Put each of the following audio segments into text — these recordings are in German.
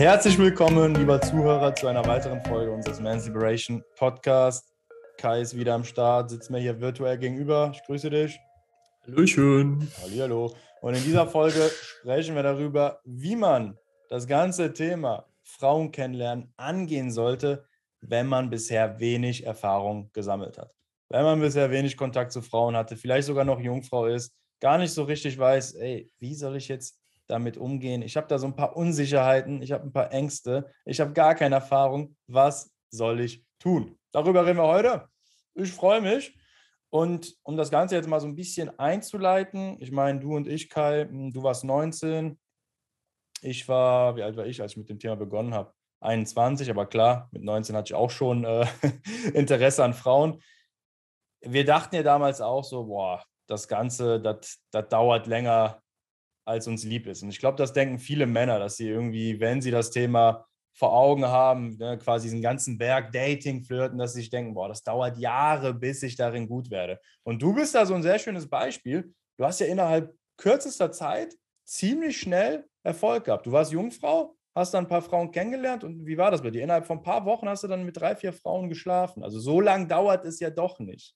Herzlich willkommen, lieber Zuhörer, zu einer weiteren Folge unseres Man's Liberation Podcast. Kai ist wieder am Start, sitzt mir hier virtuell gegenüber. Ich grüße dich. Hallöchen. Hallo. Und in dieser Folge sprechen wir darüber, wie man das ganze Thema Frauen kennenlernen angehen sollte, wenn man bisher wenig Erfahrung gesammelt hat. Wenn man bisher wenig Kontakt zu Frauen hatte, vielleicht sogar noch Jungfrau ist, gar nicht so richtig weiß, ey, wie soll ich jetzt damit umgehen? Ich habe da so ein paar Unsicherheiten, ich habe ein paar Ängste, ich habe gar keine Erfahrung. Was soll ich tun? Darüber reden wir heute. Ich freue mich. Und um das Ganze jetzt mal so ein bisschen einzuleiten, ich meine, du und ich, Kai, hm, du warst 19, ich war, wie alt war ich, als ich mit dem Thema begonnen habe? 21, aber klar, mit 19 hatte ich auch schon äh, Interesse an Frauen. Wir dachten ja damals auch so, boah, das Ganze, das dauert länger, als uns lieb ist. Und ich glaube, das denken viele Männer, dass sie irgendwie, wenn sie das Thema vor Augen haben, ne, quasi diesen ganzen Berg Dating, Flirten, dass sie sich denken, boah, das dauert Jahre, bis ich darin gut werde. Und du bist da so ein sehr schönes Beispiel. Du hast ja innerhalb kürzester Zeit ziemlich schnell Erfolg gehabt. Du warst Jungfrau, hast dann ein paar Frauen kennengelernt und wie war das bei dir? Innerhalb von ein paar Wochen hast du dann mit drei, vier Frauen geschlafen. Also so lang dauert es ja doch nicht.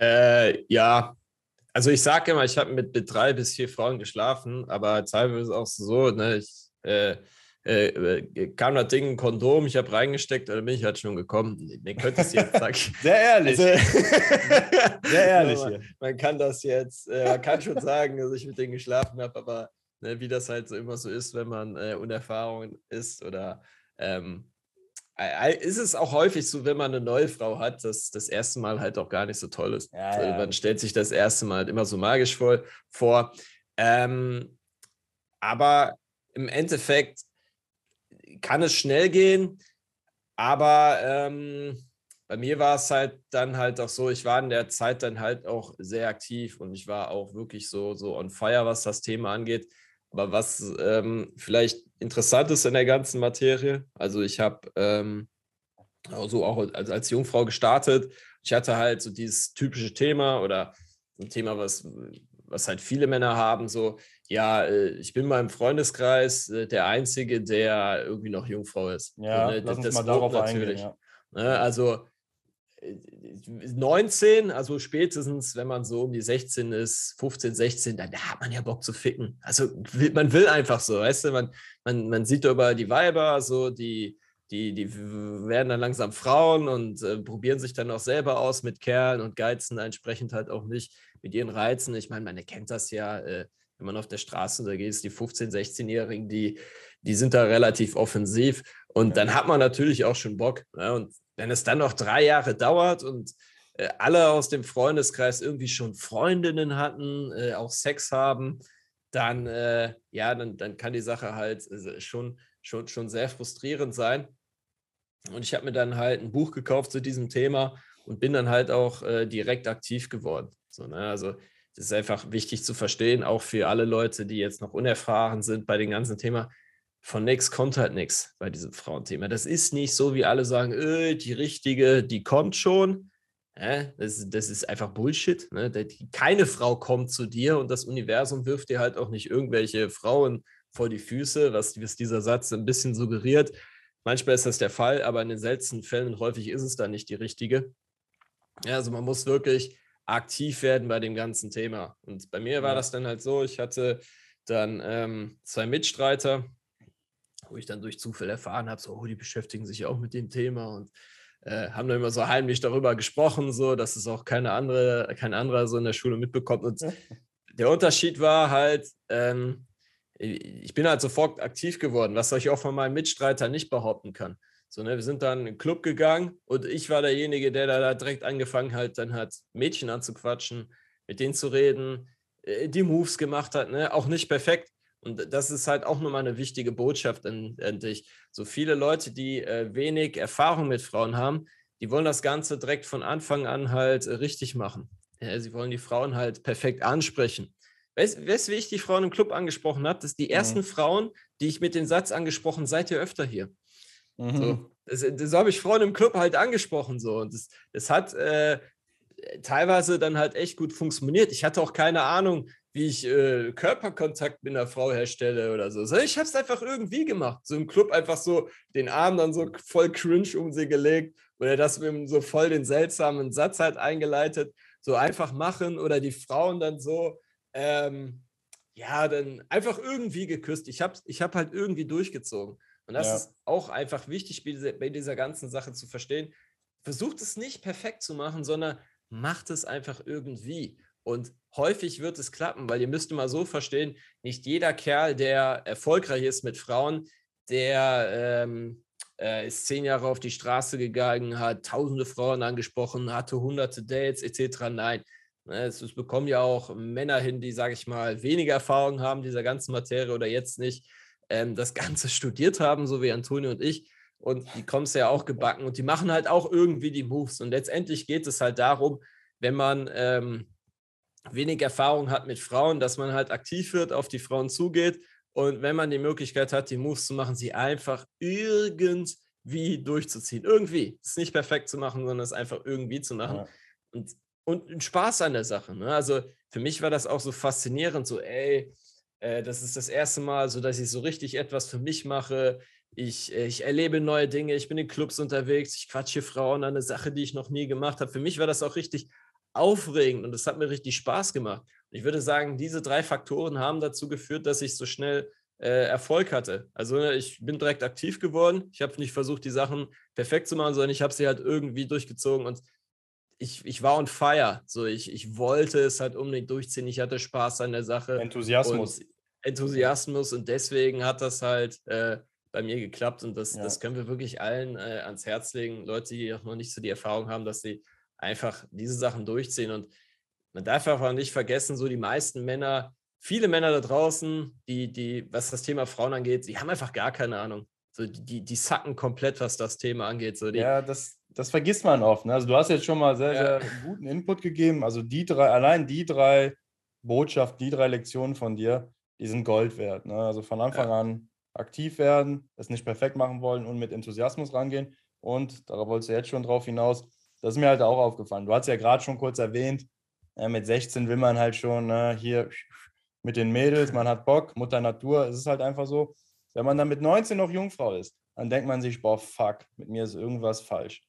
Äh, ja, also ich sage immer, ich habe mit, mit drei bis vier Frauen geschlafen, aber teilweise auch so, ne, ich äh, äh, äh, kam das Ding ein Kondom, ich habe reingesteckt, dann bin ich halt schon gekommen. Ne, könntest jetzt sagen. Sehr ehrlich. Also, Sehr ehrlich. man, man, kann das jetzt, äh, man kann schon sagen, dass ich mit denen geschlafen habe, aber ne, wie das halt so immer so ist, wenn man äh, unerfahren ist oder ähm, ist es auch häufig so, wenn man eine neue Frau hat, dass das erste Mal halt auch gar nicht so toll ist. Ja, ja. Man stellt sich das erste Mal immer so magisch vor. vor. Ähm, aber im Endeffekt kann es schnell gehen, aber ähm, bei mir war es halt dann halt auch so, ich war in der Zeit dann halt auch sehr aktiv und ich war auch wirklich so, so on fire, was das Thema angeht. Aber was ähm, vielleicht interessant ist in der ganzen Materie, also ich habe ähm, also auch als, als Jungfrau gestartet. Ich hatte halt so dieses typische Thema oder ein Thema, was, was halt viele Männer haben, so, ja, äh, ich bin mal im Freundeskreis äh, der Einzige, der irgendwie noch Jungfrau ist. Ja, ne? lass uns das mal darauf natürlich. eingehen. Ja. Ne? Also 19, also spätestens, wenn man so um die 16 ist, 15, 16, dann da hat man ja Bock zu ficken. Also man will einfach so, weißt du, man, man, man sieht über die Weiber, so die, die, die werden dann langsam Frauen und äh, probieren sich dann auch selber aus mit Kerlen und geizen entsprechend halt auch nicht mit ihren Reizen. Ich meine, man erkennt das ja, äh, wenn man auf der Straße da geht, die 15-, 16-Jährigen, die, die sind da relativ offensiv und dann hat man natürlich auch schon Bock. Ne? Und wenn es dann noch drei Jahre dauert und äh, alle aus dem Freundeskreis irgendwie schon Freundinnen hatten, äh, auch Sex haben, dann, äh, ja, dann, dann kann die Sache halt schon, schon, schon sehr frustrierend sein. Und ich habe mir dann halt ein Buch gekauft zu diesem Thema und bin dann halt auch direkt aktiv geworden. So, ne? Also das ist einfach wichtig zu verstehen, auch für alle Leute, die jetzt noch unerfahren sind bei dem ganzen Thema von nichts kommt halt nichts bei diesem Frauenthema. Das ist nicht so, wie alle sagen, öh, die richtige, die kommt schon. Ja, das, das, ist einfach Bullshit. Ne? Keine Frau kommt zu dir und das Universum wirft dir halt auch nicht irgendwelche Frauen vor die Füße, was, was dieser Satz ein bisschen suggeriert. Manchmal ist das der Fall, aber in den seltenen Fällen häufig ist es dann nicht die richtige. Ja, also man muss wirklich aktiv werden bei dem ganzen Thema. Und bei mir war das dann halt so, ich hatte dann ähm, zwei Mitstreiter, wo ich dann durch Zufall erfahren habe, so, oh, die beschäftigen sich auch mit dem Thema und äh, haben dann immer so heimlich darüber gesprochen, so, dass es auch keine andere, kein anderer so in der Schule mitbekommt. Und der Unterschied war halt, ähm, ich bin halt sofort aktiv geworden, was ich auch von meinem Mitstreiter nicht behaupten kann. So, ne, wir sind dann in den Club gegangen und ich war derjenige, der da direkt angefangen hat, dann hat Mädchen anzuquatschen, mit denen zu reden, äh, die Moves gemacht hat, ne? auch nicht perfekt, und das ist halt auch nochmal eine wichtige Botschaft an, an dich. So viele Leute, die äh, wenig Erfahrung mit Frauen haben, die wollen das Ganze direkt von Anfang an halt äh, richtig machen. Ja, sie wollen die Frauen halt perfekt ansprechen. Weißt du, wie ich die Frauen im Club angesprochen habe? Das sind die ersten mhm. Frauen, die ich mit dem Satz angesprochen, seid ihr öfter hier. Mhm. So, das, das habe ich Frauen im Club halt angesprochen. So. Und das, das hat äh, teilweise dann halt echt gut funktioniert. Ich hatte auch keine Ahnung, wie ich äh, Körperkontakt mit einer Frau herstelle oder so. ich habe es einfach irgendwie gemacht. So im Club einfach so den Arm dann so voll cringe um sie gelegt oder das mit so voll den seltsamen Satz halt eingeleitet. So einfach machen oder die Frauen dann so, ähm, ja, dann einfach irgendwie geküsst. Ich habe ich hab halt irgendwie durchgezogen. Und das ja. ist auch einfach wichtig bei dieser, bei dieser ganzen Sache zu verstehen. Versucht es nicht perfekt zu machen, sondern macht es einfach irgendwie. Und häufig wird es klappen, weil ihr müsst mal so verstehen, nicht jeder Kerl, der erfolgreich ist mit Frauen, der ähm, äh, ist zehn Jahre auf die Straße gegangen, hat tausende Frauen angesprochen, hatte hunderte Dates etc. Nein, ne, es, es bekommen ja auch Männer hin, die, sage ich mal, weniger Erfahrung haben dieser ganzen Materie oder jetzt nicht ähm, das Ganze studiert haben, so wie Antonio und ich. Und die kommen es ja auch gebacken und die machen halt auch irgendwie die Moves. Und letztendlich geht es halt darum, wenn man ähm, wenig Erfahrung hat mit Frauen, dass man halt aktiv wird, auf die Frauen zugeht und wenn man die Möglichkeit hat, die Moves zu machen, sie einfach irgendwie durchzuziehen. Irgendwie. Es ist nicht perfekt zu machen, sondern es einfach irgendwie zu machen. Ja. Und, und Spaß an der Sache. Ne? Also für mich war das auch so faszinierend, so, ey, äh, das ist das erste Mal, so dass ich so richtig etwas für mich mache. Ich, äh, ich erlebe neue Dinge, ich bin in Clubs unterwegs, ich quatsche Frauen an eine Sache, die ich noch nie gemacht habe. Für mich war das auch richtig aufregend und es hat mir richtig Spaß gemacht. Ich würde sagen, diese drei Faktoren haben dazu geführt, dass ich so schnell äh, Erfolg hatte. Also ne, ich bin direkt aktiv geworden. Ich habe nicht versucht, die Sachen perfekt zu machen, sondern ich habe sie halt irgendwie durchgezogen und ich, ich war on fire. So, ich, ich wollte es halt unbedingt durchziehen. Ich hatte Spaß an der Sache. Enthusiasmus. Und Enthusiasmus und deswegen hat das halt äh, bei mir geklappt und das, ja. das können wir wirklich allen äh, ans Herz legen. Leute, die noch nicht so die Erfahrung haben, dass sie einfach diese Sachen durchziehen. Und man darf einfach nicht vergessen, so die meisten Männer, viele Männer da draußen, die, die, was das Thema Frauen angeht, die haben einfach gar keine Ahnung. So, die, die sacken komplett, was das Thema angeht. So, die, ja, das, das vergisst man oft. Ne? Also du hast jetzt schon mal sehr, ja. sehr guten Input gegeben. Also die drei, allein die drei Botschaften, die drei Lektionen von dir, die sind Gold wert. Ne? Also von Anfang ja. an aktiv werden, es nicht perfekt machen wollen und mit Enthusiasmus rangehen. Und darauf wolltest du jetzt schon drauf hinaus, das ist mir halt auch aufgefallen. Du hast ja gerade schon kurz erwähnt, äh, mit 16 will man halt schon äh, hier mit den Mädels, man hat Bock, Mutter Natur, es ist halt einfach so. Wenn man dann mit 19 noch Jungfrau ist, dann denkt man sich, boah, fuck, mit mir ist irgendwas falsch.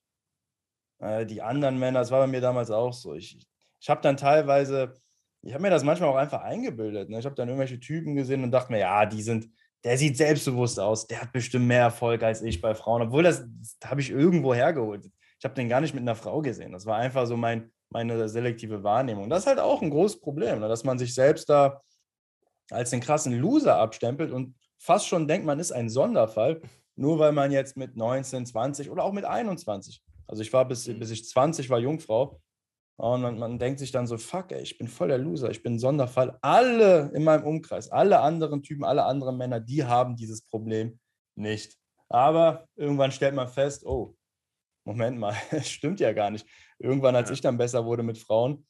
Äh, die anderen Männer, das war bei mir damals auch so. Ich, ich habe dann teilweise, ich habe mir das manchmal auch einfach eingebildet. Ne? Ich habe dann irgendwelche Typen gesehen und dachte mir, ja, die sind, der sieht selbstbewusst aus, der hat bestimmt mehr Erfolg als ich bei Frauen, obwohl das, das habe ich irgendwo hergeholt ich habe den gar nicht mit einer Frau gesehen. Das war einfach so mein, meine selektive Wahrnehmung. Das ist halt auch ein großes Problem, ne? dass man sich selbst da als den krassen Loser abstempelt und fast schon denkt, man ist ein Sonderfall, nur weil man jetzt mit 19, 20 oder auch mit 21, also ich war bis, mhm. bis ich 20 war Jungfrau, und man, man, denkt sich dann so, fuck, ey, ich bin voll der Loser, ich bin ein Sonderfall. Alle in meinem Umkreis, alle anderen Typen, alle anderen Männer, die haben dieses Problem nicht. Aber irgendwann stellt man fest, oh, Moment mal, es stimmt ja gar nicht. Irgendwann, als ja. ich dann besser wurde mit Frauen,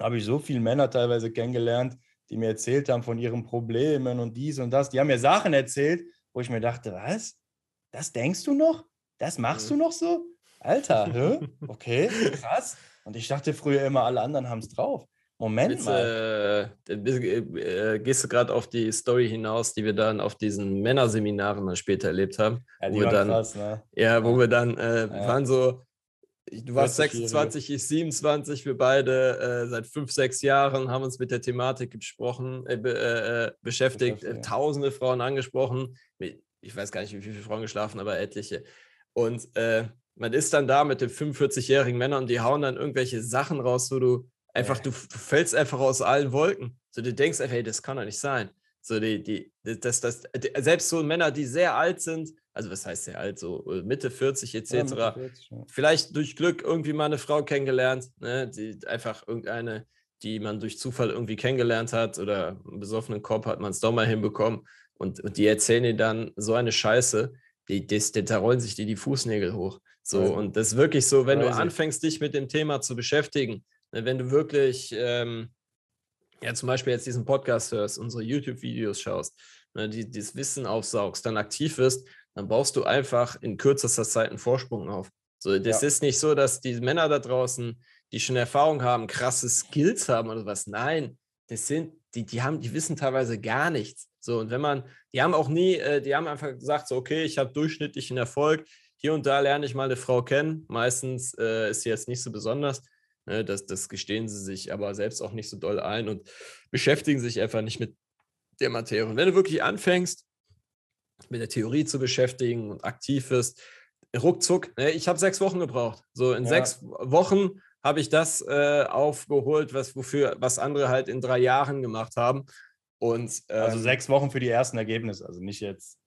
habe ich so viele Männer teilweise kennengelernt, die mir erzählt haben von ihren Problemen und dies und das. Die haben mir Sachen erzählt, wo ich mir dachte, was? Das denkst du noch? Das machst du noch so? Alter, hä? okay, krass. Und ich dachte früher immer, alle anderen haben es drauf. Moment Jetzt, mal. Äh, äh, gehst du gerade auf die Story hinaus, die wir dann auf diesen Männerseminaren dann später erlebt haben? Ja, wo wir dann, krass, ne? Ja, wo wir dann, äh, ja. waren so, du warst 26, ich 27, wir beide äh, seit fünf, sechs Jahren haben uns mit der Thematik besprochen, äh, be, äh, beschäftigt, ja. tausende Frauen angesprochen. Ich weiß gar nicht, wie viele Frauen geschlafen, aber etliche. Und man ist dann da mit den 45-jährigen Männern und die hauen dann irgendwelche Sachen raus, wo du Einfach, du, du fällst einfach aus allen Wolken. So, du denkst einfach, hey, das kann doch nicht sein. So, die, die, das, das, selbst so Männer, die sehr alt sind, also was heißt sehr alt, so äh, Mitte 40 etc., ja, Mitte 40, ja. vielleicht durch Glück irgendwie mal eine Frau kennengelernt, ne, die einfach irgendeine, die man durch Zufall irgendwie kennengelernt hat oder einen besoffenen Kopf hat man es doch mal hinbekommen und, und die erzählen dir dann so eine Scheiße, die, die, da rollen sich dir die Fußnägel hoch. So, ja. und das ist wirklich so, wenn du anfängst, dich mit dem Thema zu beschäftigen, wenn du wirklich, ähm, ja, zum Beispiel jetzt diesen Podcast hörst, unsere YouTube-Videos schaust, ne, die, dieses Wissen aufsaugst, dann aktiv wirst, dann baust du einfach in kürzester Zeit einen Vorsprung auf. So, das ja. ist nicht so, dass die Männer da draußen, die schon Erfahrung haben, krasse Skills haben oder was. Nein, das sind, die, die haben, die wissen teilweise gar nichts. So, und wenn man, die haben auch nie, äh, die haben einfach gesagt, so, okay, ich habe durchschnittlichen Erfolg. Hier und da lerne ich mal eine Frau kennen. Meistens äh, ist sie jetzt nicht so besonders. Ne, das, das gestehen sie sich aber selbst auch nicht so doll ein und beschäftigen sich einfach nicht mit der Materie. Und wenn du wirklich anfängst, mit der Theorie zu beschäftigen und aktiv wirst, ruckzuck, ne, ich habe sechs Wochen gebraucht. So in ja. sechs Wochen habe ich das äh, aufgeholt, was, wofür, was andere halt in drei Jahren gemacht haben. Und, also ähm, also sechs Wochen für die ersten Ergebnisse, also nicht jetzt.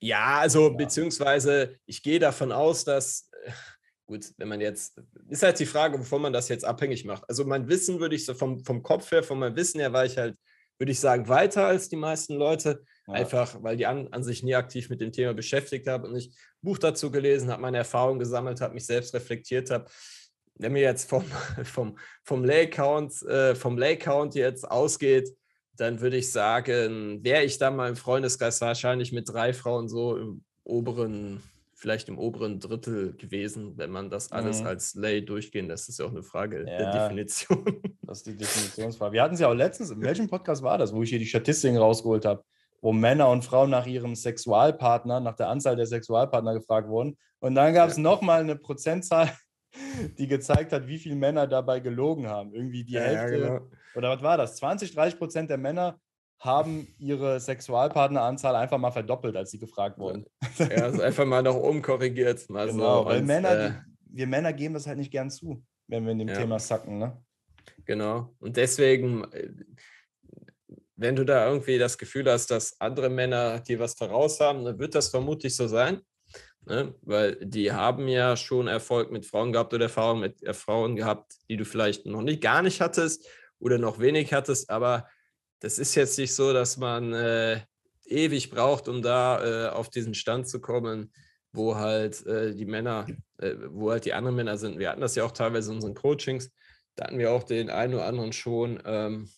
Ja, also ja. beziehungsweise ich gehe davon aus, dass, gut, wenn man jetzt, ist halt die Frage, wovon man das jetzt abhängig macht. Also mein Wissen würde ich so vom, vom Kopf her, von meinem Wissen her war ich halt, würde ich sagen, weiter als die meisten Leute. Ja. Einfach, weil die an, an sich nie aktiv mit dem Thema beschäftigt habe und ich Buch dazu gelesen habe, meine Erfahrungen gesammelt habe, mich selbst reflektiert habe wenn mir jetzt vom, vom, vom Lay-Count äh, vom Lay-Count jetzt ausgeht, dann würde ich sagen, wäre ich da mal im Freundeskreis wahrscheinlich mit drei Frauen so im oberen, vielleicht im oberen Drittel gewesen, wenn man das alles mhm. als Lay durchgehen lässt. Das ist ja auch eine Frage ja, der Definition. Das ist die Definitionsfrage. Wir hatten es ja auch letztens, in welchem Podcast war das, wo ich hier die Statistiken rausgeholt habe, wo Männer und Frauen nach ihrem Sexualpartner, nach der Anzahl der Sexualpartner gefragt wurden. Und dann gab es ja. nochmal eine Prozentzahl die gezeigt hat, wie viele Männer dabei gelogen haben. Irgendwie die ja, Hälfte, ja, genau. oder was war das? 20, 30 Prozent der Männer haben ihre Sexualpartneranzahl einfach mal verdoppelt, als sie gefragt wurden. Ja, also einfach mal nach oben korrigiert. Mal genau, so weil und, Männer, äh, wir Männer geben das halt nicht gern zu, wenn wir in dem ja. Thema sacken, ne? Genau. Und deswegen, äh, wenn du da irgendwie das Gefühl hast, dass andere Männer dir was voraus haben, dann wird das vermutlich so sein. Ne? Weil die haben ja schon Erfolg mit Frauen gehabt oder Erfahrung mit äh, Frauen gehabt, die du vielleicht noch nicht gar nicht hattest oder noch wenig hattest. Aber das ist jetzt nicht so, dass man äh, ewig braucht, um da äh, auf diesen Stand zu kommen, wo halt äh, die Männer, äh, wo halt die anderen Männer sind. Wir hatten das ja auch teilweise in unseren Coachings. Da hatten wir auch den einen oder anderen schon. Ähm,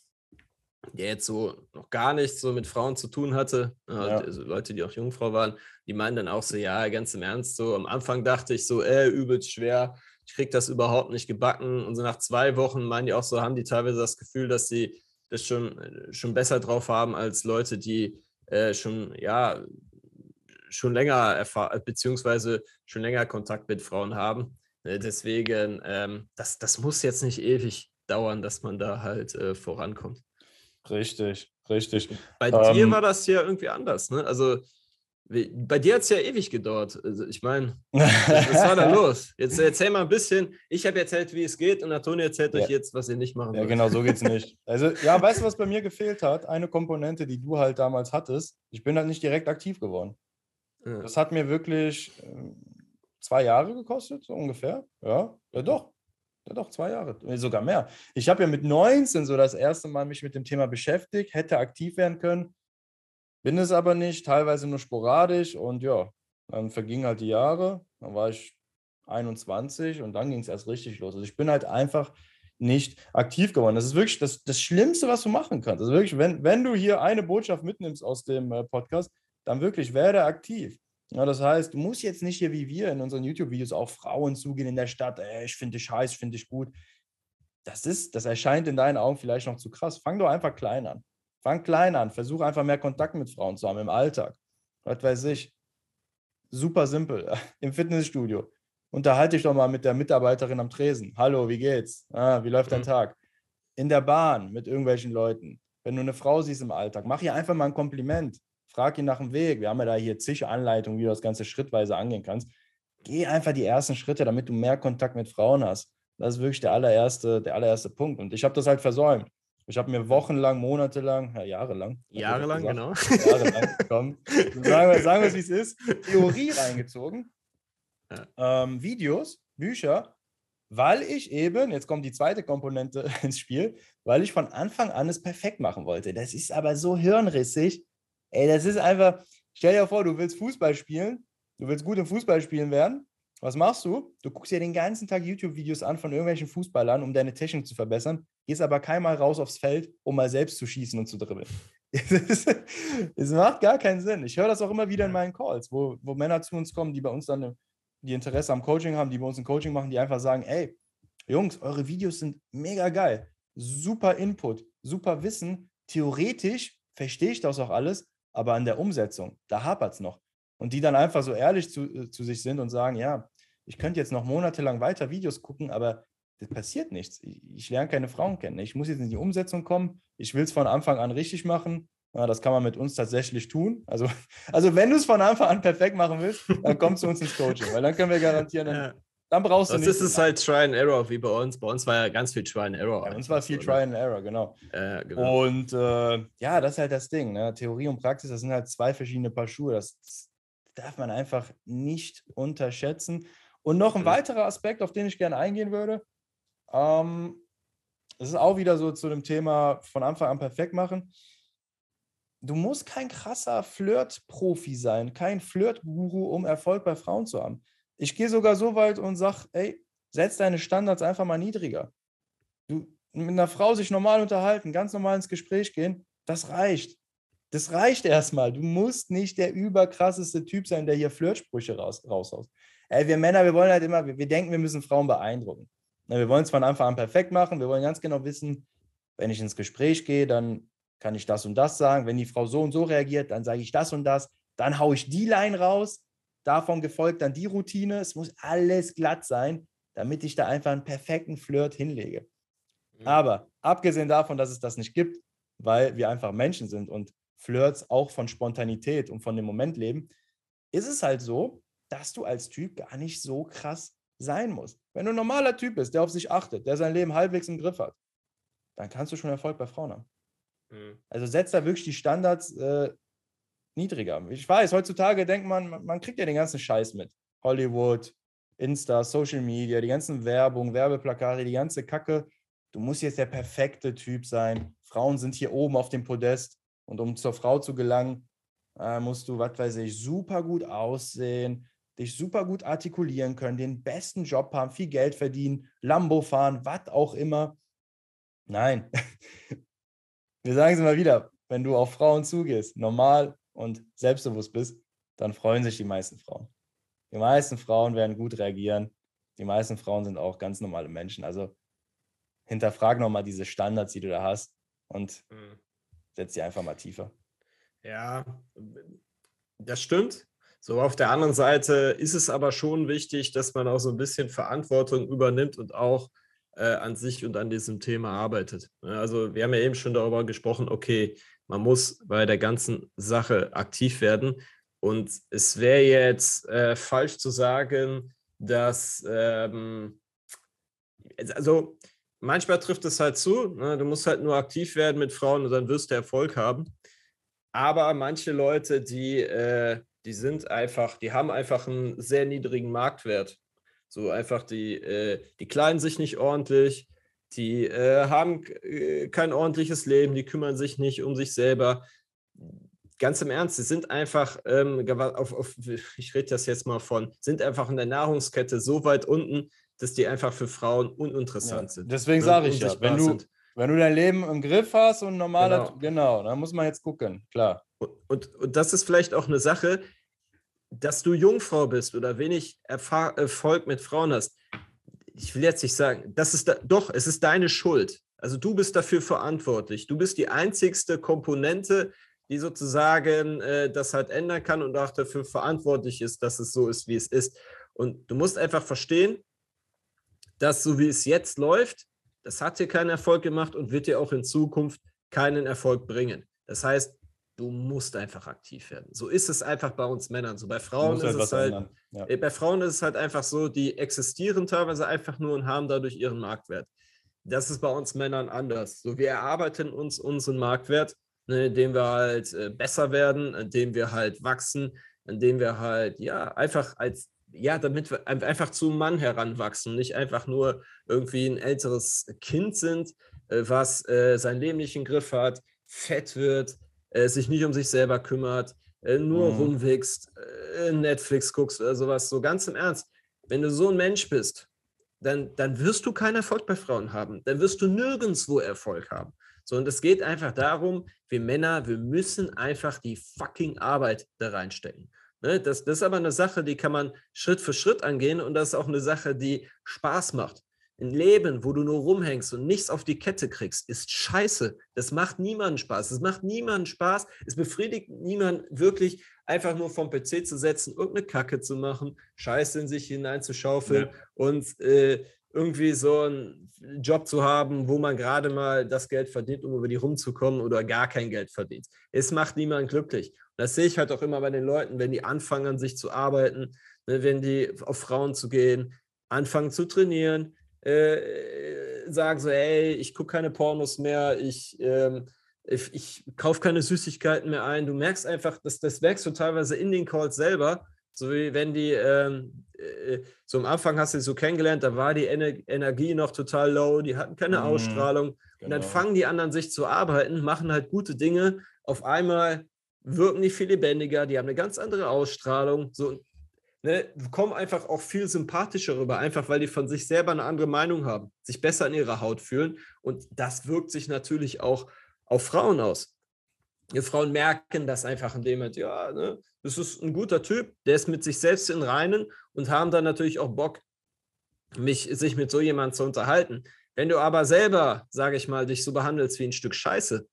der jetzt so noch gar nichts so mit Frauen zu tun hatte, ja. also Leute, die auch Jungfrau waren, die meinen dann auch so, ja, ganz im Ernst, so am Anfang dachte ich so, äh, übelst schwer, ich krieg das überhaupt nicht gebacken und so nach zwei Wochen meinen die auch so, haben die teilweise das Gefühl, dass sie das schon, schon besser drauf haben als Leute, die äh, schon, ja, schon länger erfahren, beziehungsweise schon länger Kontakt mit Frauen haben. Äh, deswegen, ähm, das, das muss jetzt nicht ewig dauern, dass man da halt äh, vorankommt. Richtig, richtig. Bei ähm, dir war das ja irgendwie anders, ne? Also bei dir hat es ja ewig gedauert. Also ich meine, was war da los? Jetzt erzähl mal ein bisschen. Ich habe erzählt, wie es geht, und Antoni erzählt ja. euch jetzt, was ihr nicht machen Ja, genau, so geht es nicht. Also, ja, weißt du, was bei mir gefehlt hat? Eine Komponente, die du halt damals hattest. Ich bin halt nicht direkt aktiv geworden. Ja. Das hat mir wirklich äh, zwei Jahre gekostet, so ungefähr. Ja, ja doch. Ja, doch, zwei Jahre, sogar mehr. Ich habe ja mit 19 so das erste Mal mich mit dem Thema beschäftigt, hätte aktiv werden können, bin es aber nicht, teilweise nur sporadisch und ja, dann vergingen halt die Jahre, dann war ich 21 und dann ging es erst richtig los. Also ich bin halt einfach nicht aktiv geworden. Das ist wirklich das, das Schlimmste, was du machen kannst. Also wirklich, wenn, wenn du hier eine Botschaft mitnimmst aus dem äh, Podcast, dann wirklich werde aktiv. Ja, das heißt, du musst jetzt nicht hier wie wir in unseren YouTube-Videos auf Frauen zugehen in der Stadt, ey, ich finde dich heiß, finde dich gut. Das ist, das erscheint in deinen Augen vielleicht noch zu krass. Fang doch einfach klein an. Fang klein an. Versuch einfach mehr Kontakt mit Frauen zu haben im Alltag. Was weiß ich. Super simpel. Im Fitnessstudio. Unterhalte dich doch mal mit der Mitarbeiterin am Tresen. Hallo, wie geht's? Ah, wie läuft dein mhm. Tag? In der Bahn mit irgendwelchen Leuten. Wenn du eine Frau siehst im Alltag, mach ihr einfach mal ein Kompliment frag ihn nach dem Weg. Wir haben ja da hier zig Anleitungen, wie du das Ganze schrittweise angehen kannst. Geh einfach die ersten Schritte, damit du mehr Kontakt mit Frauen hast. Das ist wirklich der allererste, der allererste Punkt. Und ich habe das halt versäumt. Ich habe mir wochenlang, monatelang, ja, jahrelang. Jahrelang, genau. Jahrelang, komm. Sagen wir, sagen wir es, wie es ist. Theorie reingezogen. Ja. Ähm, Videos, Bücher, weil ich eben, jetzt kommt die zweite Komponente ins Spiel, weil ich von Anfang an es perfekt machen wollte. Das ist aber so hirnrissig. Ey, das ist einfach, stell dir vor, du willst Fußball spielen, du willst gut im Fußballspielen werden. Was machst du? Du guckst dir den ganzen Tag YouTube-Videos an von irgendwelchen Fußballern, um deine Technik zu verbessern, gehst aber keinmal raus aufs Feld, um mal selbst zu schießen und zu dribbeln. Es macht gar keinen Sinn. Ich höre das auch immer wieder in meinen Calls, wo, wo Männer zu uns kommen, die bei uns dann die Interesse am Coaching haben, die bei uns ein Coaching machen, die einfach sagen, ey, Jungs, eure Videos sind mega geil. Super Input, super Wissen. Theoretisch verstehe ich das auch alles, aber an der Umsetzung, da hapert es noch. Und die dann einfach so ehrlich zu, äh, zu sich sind und sagen, ja, ich könnte jetzt noch monatelang weiter Videos gucken, aber das passiert nichts. Ich, ich lerne keine Frauen kennen. Ich muss jetzt in die Umsetzung kommen. Ich will es von Anfang an richtig machen. Ja, das kann man mit uns tatsächlich tun. Also, also wenn du es von Anfang an perfekt machen willst, dann komm zu uns ins Coaching, weil dann können wir garantieren, dann, dann brauchst du nicht. Das ist halt Try and Error wie bei uns. Bei uns war ja ganz viel Try and Error. Bei uns war viel Try and Error, genau. Äh, genau. Und äh, ja, das ist halt das Ding. Ne? Theorie und Praxis, das sind halt zwei verschiedene Paar Schuhe. Das, das darf man einfach nicht unterschätzen. Und noch ein mhm. weiterer Aspekt, auf den ich gerne eingehen würde, ähm, das ist auch wieder so zu dem Thema von Anfang an perfekt machen. Du musst kein krasser Flirt-Profi sein, kein Flirt-Guru, um Erfolg bei Frauen zu haben. Ich gehe sogar so weit und sage, ey, setz deine Standards einfach mal niedriger. Du, mit einer Frau sich normal unterhalten, ganz normal ins Gespräch gehen, das reicht. Das reicht erstmal. Du musst nicht der überkrasseste Typ sein, der hier Flirtsprüche raus. Ey, wir Männer, wir wollen halt immer, wir, wir denken, wir müssen Frauen beeindrucken. Wir wollen es von Anfang an perfekt machen. Wir wollen ganz genau wissen, wenn ich ins Gespräch gehe, dann kann ich das und das sagen. Wenn die Frau so und so reagiert, dann sage ich das und das. Dann haue ich die Line raus. Davon gefolgt dann die Routine. Es muss alles glatt sein, damit ich da einfach einen perfekten Flirt hinlege. Mhm. Aber abgesehen davon, dass es das nicht gibt, weil wir einfach Menschen sind und Flirts auch von Spontanität und von dem Moment leben, ist es halt so, dass du als Typ gar nicht so krass sein musst. Wenn du ein normaler Typ bist, der auf sich achtet, der sein Leben halbwegs im Griff hat, dann kannst du schon Erfolg bei Frauen haben. Mhm. Also setzt da wirklich die Standards äh, niedriger. Ich weiß, heutzutage denkt man, man kriegt ja den ganzen Scheiß mit. Hollywood, Insta, Social Media, die ganzen Werbung, Werbeplakate, die ganze Kacke. Du musst jetzt der perfekte Typ sein. Frauen sind hier oben auf dem Podest. Und um zur Frau zu gelangen, äh, musst du, was weiß ich, super gut aussehen, dich super gut artikulieren können, den besten Job haben, viel Geld verdienen, Lambo fahren, was auch immer. Nein. Wir sagen es immer wieder, wenn du auf Frauen zugehst, normal und selbstbewusst bist, dann freuen sich die meisten Frauen. Die meisten Frauen werden gut reagieren. Die meisten Frauen sind auch ganz normale Menschen. Also hinterfrag nochmal diese Standards, die du da hast und mhm. setz sie einfach mal tiefer. Ja, das stimmt. So, auf der anderen Seite ist es aber schon wichtig, dass man auch so ein bisschen Verantwortung übernimmt und auch äh, an sich und an diesem Thema arbeitet. Also, wir haben ja eben schon darüber gesprochen, okay, man muss bei der ganzen Sache aktiv werden. Und es wäre jetzt äh, falsch zu sagen, dass, ähm, also manchmal trifft es halt zu, ne? du musst halt nur aktiv werden mit Frauen und dann wirst du Erfolg haben. Aber manche Leute, die äh, die sind einfach, die haben einfach einen sehr niedrigen Marktwert. So einfach, die, äh, die kleiden sich nicht ordentlich, die äh, haben äh, kein ordentliches Leben, die kümmern sich nicht um sich selber. Ganz im Ernst, sie sind einfach, ähm, auf, auf, ich rede das jetzt mal von, sind einfach in der Nahrungskette so weit unten, dass die einfach für Frauen uninteressant ja, sind. Deswegen sage ich ja, wenn du, wenn du dein Leben im Griff hast und normaler, genau, genau dann muss man jetzt gucken, klar. Und, und, und, das ist vielleicht auch eine Sache, dass du Jungfrau bist oder wenig Erfahr Erfolg mit Frauen hast. Ich will jetzt nicht sagen, das ist da, doch, es ist deine Schuld. Also du bist dafür verantwortlich. Du bist die einzigste Komponente, die sozusagen äh, das halt ändern kann und auch dafür verantwortlich ist, dass es so ist, wie es ist. Und du musst einfach verstehen, dass so wie es jetzt läuft, das hat dir keinen Erfolg gemacht und wird dir auch in Zukunft keinen Erfolg bringen. Das heißt, du musst einfach aktiv werden. So ist es einfach bei uns Männern. So bei Frauen ist es halt, ja. Äh, bei Frauen ist es halt einfach so, die existieren teilweise einfach nur und haben dadurch ihren Marktwert. Das ist bei uns Männern anders. So, wir erarbeiten uns unseren Marktwert, ne, indem wir halt äh, besser werden, indem wir halt wachsen, indem wir halt, ja, einfach als, ja, damit wir einfach zum Mann heranwachsen, nicht einfach nur irgendwie ein älteres Kind sind, äh, was äh, sein Leben nicht im Griff hat, fett wird, äh, sich nicht um sich selber kümmert, äh, nur mhm. rumwichst, äh, Netflix guckst oder sowas. So ganz im Ernst, wenn du so ein Mensch bist, dann, dann wirst du keinen Erfolg bei Frauen haben. Dann wirst du nirgendwo Erfolg haben. So, und es geht einfach darum, wir Männer, wir müssen einfach die fucking Arbeit da reinstecken. Ne? Das, das ist aber eine Sache, die kann man Schritt für Schritt angehen und das ist auch eine Sache, die Spaß macht. Ein Leben, wo du nur rumhängst und nichts auf die Kette kriegst, ist scheiße. Das macht niemanden Spaß. Es macht niemanden Spaß. Es befriedigt niemanden wirklich, einfach nur vom PC zu setzen, irgendeine Kacke zu machen, Scheiße in sich hineinzuschaufeln ja. und äh, irgendwie so einen Job zu haben, wo man gerade mal das Geld verdient, um über die rumzukommen oder gar kein Geld verdient. Es macht niemanden glücklich. Das sehe ich halt auch immer bei den Leuten, wenn die anfangen, an sich zu arbeiten, ne, wenn die auf Frauen zu gehen, anfangen zu trainieren, äh, sagen so, hey, ich gucke keine Pornos mehr, ich, ähm, ich, ich kaufe keine Süßigkeiten mehr ein. Du merkst einfach, dass das merkst du teilweise in den Calls selber, so wie wenn die, ähm, äh, so am Anfang hast du sie so kennengelernt, da war die Ener Energie noch total low, die hatten keine mhm, Ausstrahlung. Genau. Und dann genau. fangen die an, an sich zu arbeiten, machen halt gute Dinge. Auf einmal wirken die viel lebendiger, die haben eine ganz andere Ausstrahlung. So, ne, kommen einfach auch viel sympathischer rüber, einfach weil die von sich selber eine andere Meinung haben, sich besser in ihrer Haut fühlen. Und das wirkt sich natürlich auch auf Frauen aus. Die Frauen merken das einfach in dem Moment, ja, ne, das ist ein guter Typ, der ist mit sich selbst in Reinen und haben dann natürlich auch Bock, mich, sich mit so jemandem zu unterhalten. Wenn du aber selber, sage ich mal, dich so behandelst wie ein Stück Scheiße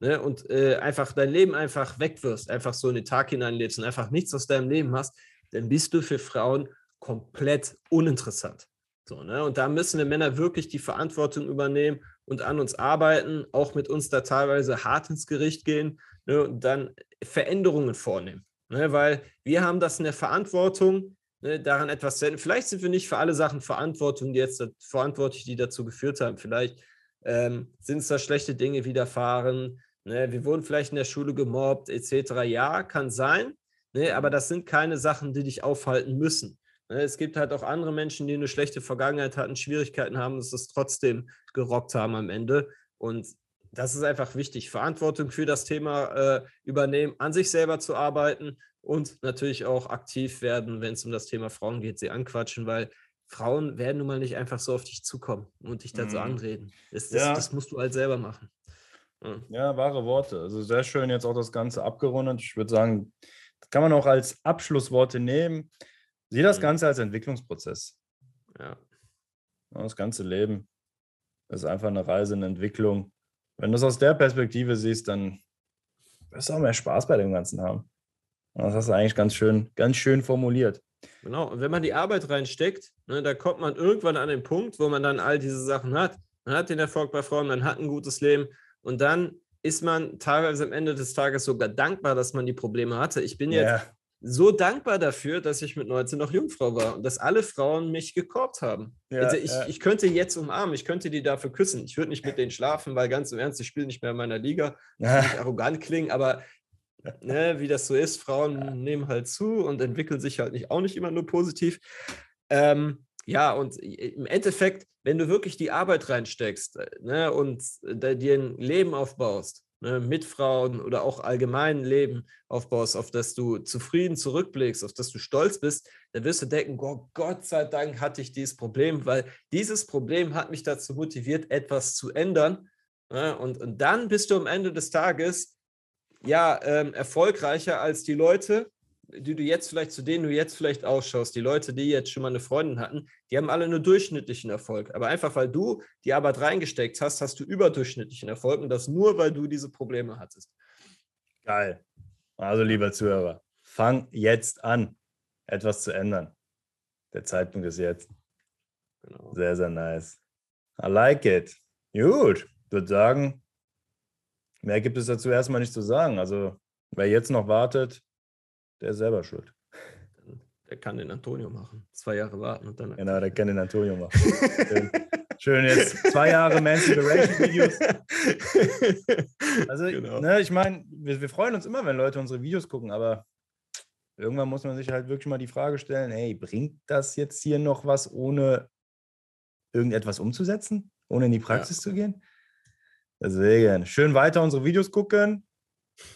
ne, und äh, einfach dein Leben einfach wegwirfst, einfach so in den Tag hineinlebst und einfach nichts aus deinem Leben hast, dann bist du für Frauen komplett uninteressant. So, ne? Und da müssen wir Männer wirklich die Verantwortung übernehmen und an uns arbeiten, auch mit uns da teilweise hart ins Gericht gehen ne? und dann Veränderungen vornehmen. Ne? Weil wir haben das in der Verantwortung, ne, daran etwas zu ändern. Vielleicht sind wir nicht für alle Sachen Verantwortung, die jetzt verantwortlich, die dazu geführt haben. Vielleicht ähm, sind es da schlechte Dinge widerfahren. Ne? Wir wurden vielleicht in der Schule gemobbt, etc. Ja, kann sein. Ne, aber das sind keine Sachen, die dich aufhalten müssen. Ne, es gibt halt auch andere Menschen, die eine schlechte Vergangenheit hatten, Schwierigkeiten haben, dass es trotzdem gerockt haben am Ende. Und das ist einfach wichtig. Verantwortung für das Thema äh, übernehmen, an sich selber zu arbeiten und natürlich auch aktiv werden, wenn es um das Thema Frauen geht, sie anquatschen, weil Frauen werden nun mal nicht einfach so auf dich zukommen und dich dazu mhm. anreden. Das, das, ja. das, musst du halt selber machen. Ja. ja, wahre Worte. Also sehr schön jetzt auch das Ganze abgerundet. Ich würde sagen, kann man auch als Abschlussworte nehmen. Sieh das mhm. Ganze als Entwicklungsprozess. Ja. Das ganze Leben ist einfach eine Reise, eine Entwicklung. Wenn du es aus der Perspektive siehst, dann wirst du auch mehr Spaß bei dem Ganzen haben. Das hast du eigentlich ganz schön, ganz schön formuliert. Genau, und wenn man die Arbeit reinsteckt, ne, da kommt man irgendwann an den Punkt, wo man dann all diese Sachen hat. Man hat den Erfolg bei Frauen, man hat ein gutes Leben und dann ist man teilweise am Ende des Tages sogar dankbar, dass man die Probleme hatte. Ich bin jetzt yeah. so dankbar dafür, dass ich mit 19 noch Jungfrau war und dass alle Frauen mich gekorbt haben. Ja, also ich, ja. ich könnte jetzt umarmen, ich könnte die dafür küssen. Ich würde nicht mit denen schlafen, weil ganz im Ernst, ich spiele nicht mehr in meiner Liga. Ja. Nicht arrogant klingen, aber ne, wie das so ist, Frauen nehmen halt zu und entwickeln sich halt nicht, auch nicht immer nur positiv. Ähm, ja, und im Endeffekt, wenn du wirklich die Arbeit reinsteckst äh, ne, und äh, dir ein Leben aufbaust, ne, mit Frauen oder auch allgemein ein Leben aufbaust, auf das du zufrieden zurückblickst, auf das du stolz bist, dann wirst du denken, oh, Gott sei Dank hatte ich dieses Problem, weil dieses Problem hat mich dazu motiviert, etwas zu ändern. Ne, und, und dann bist du am Ende des Tages ja ähm, erfolgreicher als die Leute, die du jetzt vielleicht, zu denen du jetzt vielleicht ausschaust, die Leute, die jetzt schon mal eine Freundin hatten, die haben alle nur durchschnittlichen Erfolg. Aber einfach weil du die Arbeit reingesteckt hast, hast du überdurchschnittlichen Erfolg und das nur, weil du diese Probleme hattest. Geil. Also, lieber Zuhörer, fang jetzt an, etwas zu ändern. Der Zeitpunkt ist jetzt. Genau. Sehr, sehr nice. I like it. Gut. Würde sagen, mehr gibt es dazu erstmal nicht zu sagen. Also, wer jetzt noch wartet, der ist selber schuld. Der kann den Antonio machen. Zwei Jahre warten und dann. Genau, der kann den Antonio machen. schön, schön, jetzt zwei Jahre Mansperation-Videos. Also, genau. ne, ich meine, wir, wir freuen uns immer, wenn Leute unsere Videos gucken, aber irgendwann muss man sich halt wirklich mal die Frage stellen: hey, bringt das jetzt hier noch was, ohne irgendetwas umzusetzen? Ohne in die Praxis ja. zu gehen? Deswegen, schön weiter unsere Videos gucken,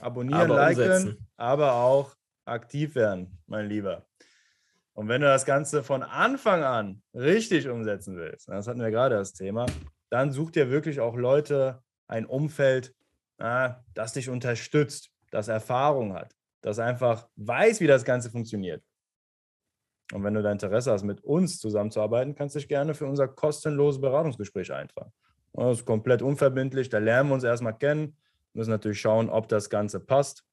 abonnieren, aber liken, umsetzen. aber auch aktiv werden, mein Lieber. Und wenn du das Ganze von Anfang an richtig umsetzen willst, das hatten wir gerade das Thema, dann such dir wirklich auch Leute, ein Umfeld, das dich unterstützt, das Erfahrung hat, das einfach weiß, wie das Ganze funktioniert. Und wenn du da Interesse hast, mit uns zusammenzuarbeiten, kannst du dich gerne für unser kostenloses Beratungsgespräch eintragen. Das ist komplett unverbindlich. Da lernen wir uns erstmal kennen, müssen natürlich schauen, ob das Ganze passt.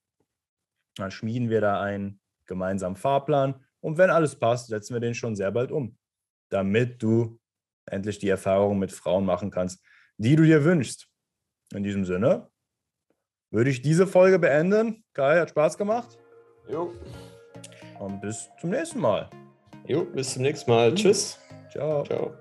Dann schmieden wir da einen gemeinsamen Fahrplan. Und wenn alles passt, setzen wir den schon sehr bald um, damit du endlich die Erfahrung mit Frauen machen kannst, die du dir wünschst. In diesem Sinne würde ich diese Folge beenden. Kai, hat Spaß gemacht. Jo. Und bis zum nächsten Mal. Jo, bis zum nächsten Mal. Tschüss. Ciao. Ciao.